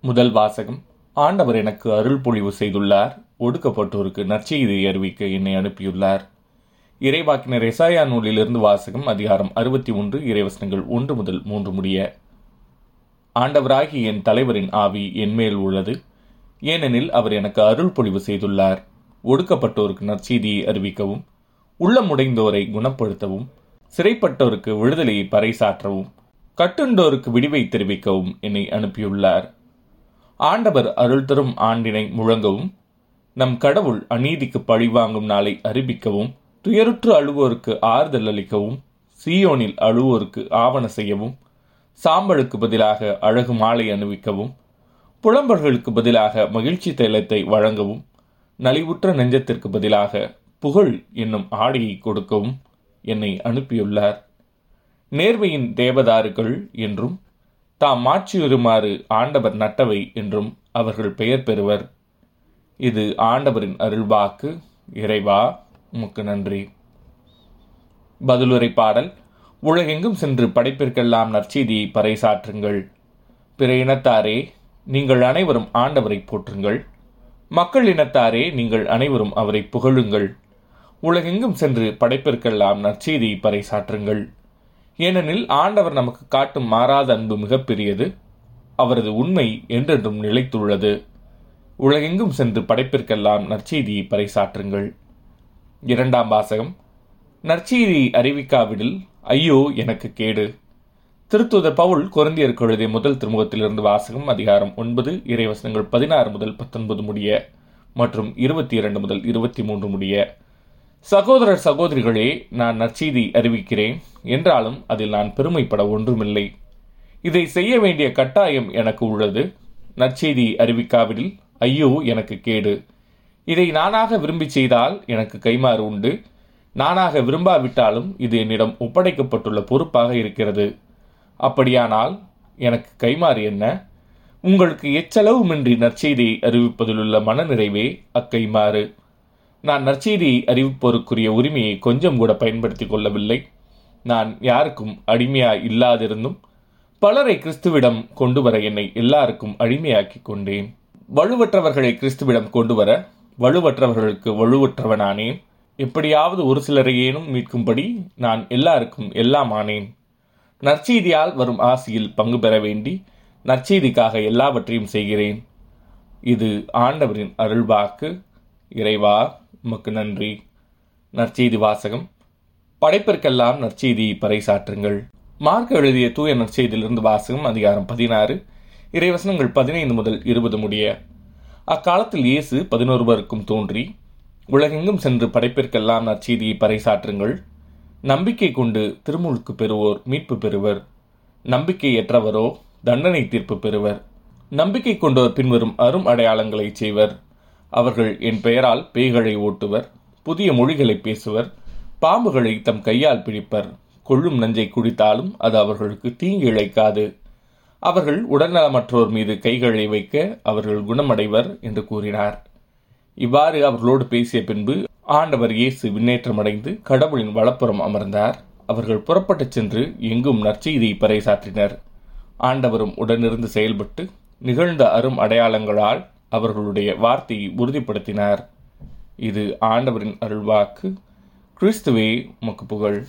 முதல் வாசகம். ஆண்டவர் எனக்கு அருள் பொழிவு செய்துள்ளார். ஒடுக்கப்பட்டோருக்கு நற்செய்தியை அறிவிக்க என்னை அனுப்பியுள்ளார். இறைவாக்கினர் எசாயா நூலிலிருந்து வாசகம் அதிகாரம் அறுபத்தி ஒன்று இறைவசனங்கள் ஒன்று முதல் மூன்று முடிய. ஆண்டவராகி என் தலைவரின் ஆவி என்மேல் உள்ளது. ஏனெனில் அவர் எனக்கு அருள் பொழிவு செய்துள்ளார். ஒடுக்கப்பட்டோருக்கு நற்செய்தியை அறிவிக்கவும் உள்ளமுடைந்தோரை குணப்படுத்தவும் சிறைப்பட்டோருக்கு விடுதலையை பறைசாற்றவும் கட்டுண்டோருக்கு விடிவை தெரிவிக்கவும் என்னை அனுப்பியுள்ளார். ஆண்டவர் அருள் தரும் ஆண்டினை முழங்கவும் நம் கடவுள் அநீதிக்கு பழிவாங்கும் நாளை அறிவிக்கவும் துயருற்று அழுவோருக்கு ஆறுதல் அளிக்கவும் சீயோனில் அழுவோருக்கு ஆவண செய்யவும் சாம்பலுக்கு பதிலாக அழகு மாலை அணிவிக்கவும் புலம்பர்களுக்கு பதிலாக மகிழ்ச்சி தைலத்தை வழங்கவும் நலிவுற்ற நெஞ்சத்திற்கு பதிலாக புகழ் என்னும் ஆடையை கொடுக்கவும் என்னை அனுப்பியுள்ளார். நேர்மையின் தேவதாருகள் என்றும் தாம் மாற்றியுறுமாறு ஆண்டவர் நட்டவை என்றும் அவர்கள் பெயர் பெறுவர். இது ஆண்டவரின் அருள்வாக்கு. இறைவா உமக்கு நன்றி. பதிலுரை பாடல். உலகெங்கும் சென்று படைப்பிற்கெல்லாம் நற்செய்தியை பறைசாற்றுங்கள். பிற இனத்தாரே நீங்கள் அனைவரும் ஆண்டவரை போற்றுங்கள். மக்கள் இனத்தாரே நீங்கள் அனைவரும் அவரை புகழுங்கள். உலகெங்கும் சென்று படைப்பிற்கெல்லாம் நற்செய்தியை பறைசாற்றுங்கள். ஏனெனில் ஆண்டவர் நமக்கு காட்டும் மாறாத அன்பு மிகப்பெரியது. அவரது உண்மை என்றென்றும் நிலைத்துள்ளது. உலகெங்கும் சென்று படைப்பிற்கெல்லாம் நற்செய்தியை பறைசாற்றுங்கள். இரண்டாம் வாசகம். நற்செய்தியை அறிவிக்காவிடில் ஐயோ எனக்கு கேடு. திருத்துத பவுல் குழந்தையருக்கு எழுதிய முதல் திருமுகத்திலிருந்து வாசகம் அதிகாரம் ஒன்பது இறைவசனங்கள் பதினாறு முதல் பத்தொன்பது முடிய மற்றும் இருபத்தி இரண்டு முதல் இருபத்தி மூன்று முடிய சகோதரர் சகோதரிகளே நான் நற்செய்தி அறிவிக்கிறேன். என்றாலும் அதில் நான் பெருமைப்பட ஒன்றுமில்லை. இதை செய்ய வேண்டிய கட்டாயம் எனக்கு உள்ளது. நற்செய்தி அறிவிக்காவிடில் ஐயோ எனக்கு கேடு. இதை நானாக விரும்பி செய்தால் எனக்கு கைமாறு உண்டு. நானாக விரும்பாவிட்டாலும் இது என்னிடம் ஒப்படைக்கப்பட்டுள்ள பொறுப்பாக இருக்கிறது. அப்படியானால் எனக்கு கைமாறு என்ன? உங்களுக்கு எச்சளவுமின்றி நற்செய்தியை அறிவிப்பதிலுள்ள மனநிறைவே அக்கைமாறு நான் நற்செய்தி அறிவிப்போருக்குரிய உரிமையை கொஞ்சம் கூட பயன்படுத்தி கொள்ளவில்லை. நான் யாருக்கும் அடிமையாக இல்லாதிருந்தும் பலரை கிறிஸ்துவிடம் கொண்டு வர என்னை எல்லாருக்கும் அடிமையாக்கி கொண்டேன். வலுவற்றவர்களை கிறிஸ்துவிடம் கொண்டு வர வலுவற்றவர்களுக்கு வலுவற்றவனானேன். எப்படியாவது ஒரு சிலரையேனும் மீட்கும்படி நான் எல்லாருக்கும் எல்லாம் ஆனேன் நற்செய்தியால் வரும் ஆசியில் பங்கு பெற வேண்டி நற்செய்திக்காக எல்லாவற்றையும் செய்கிறேன். இது ஆண்டவரின் அருள்வாக்கு. இறைவா உமக்கு நன்றி. நற்செய்தி வாசகம். படைப்பிற்கெல்லாம் நற்செய்தி பறைசாற்றுங்கள். மார்க் எழுதிய தூய நற்செய்தியிலிருந்து வாசகம் அதிகாரம் பதினாறு. இறைவசனங்கள் பதினைந்து முதல் இருபது முடிய. அக்காலத்தில் இயேசு பதினொருவருக்கும் தோன்றி உலகெங்கும் சென்று படைப்பிற்கெல்லாம் நற்செய்தியை பறைசாற்றுங்கள். நம்பிக்கை கொண்டு திருமுழுக்கு பெறுவோர் மீட்பு பெறுவர். நம்பிக்கையற்றவரோ தண்டனை தீர்ப்பு பெறுவர். நம்பிக்கை கொண்டோர் பின்வரும் அரும் அடையாளங்களை செய்வர். அவர்கள் என் பெயரால் பேய்களை ஓட்டுவர் புதிய மொழிகளை பேசுவர் பாம்புகளை தம் கையால் பிடிப்பர் கொள்ளும் நஞ்சை குடித்தாலும் அது அவர்களுக்கு தீங்கு இழைக்காது. அவர்கள் உடல்நலமற்றோர் மீது கைகளை வைக்க அவர்கள் குணமடைவர் என்று கூறினார். இவ்வாறு அவர்களோடு பேசிய பின்பு ஆண்டவர் இயேசு விண்ணேற்றமடைந்து கடவுளின் வலப்புறம் அமர்ந்தார். அவர்கள் புறப்பட்டுச் சென்று எங்கும் நற்செய்தியை பறைசாற்றினர். ஆண்டவரும் உடனிருந்து செயல்பட்டு நிகழ்ந்த அரும் அடையாளங்களால் அவர்களுடைய வார்த்தையை உறுதிப்படுத்தினார். இது ஆண்டவரின் அருள்வாக்கு. கிறிஸ்துவே உமக்கு புகழ்.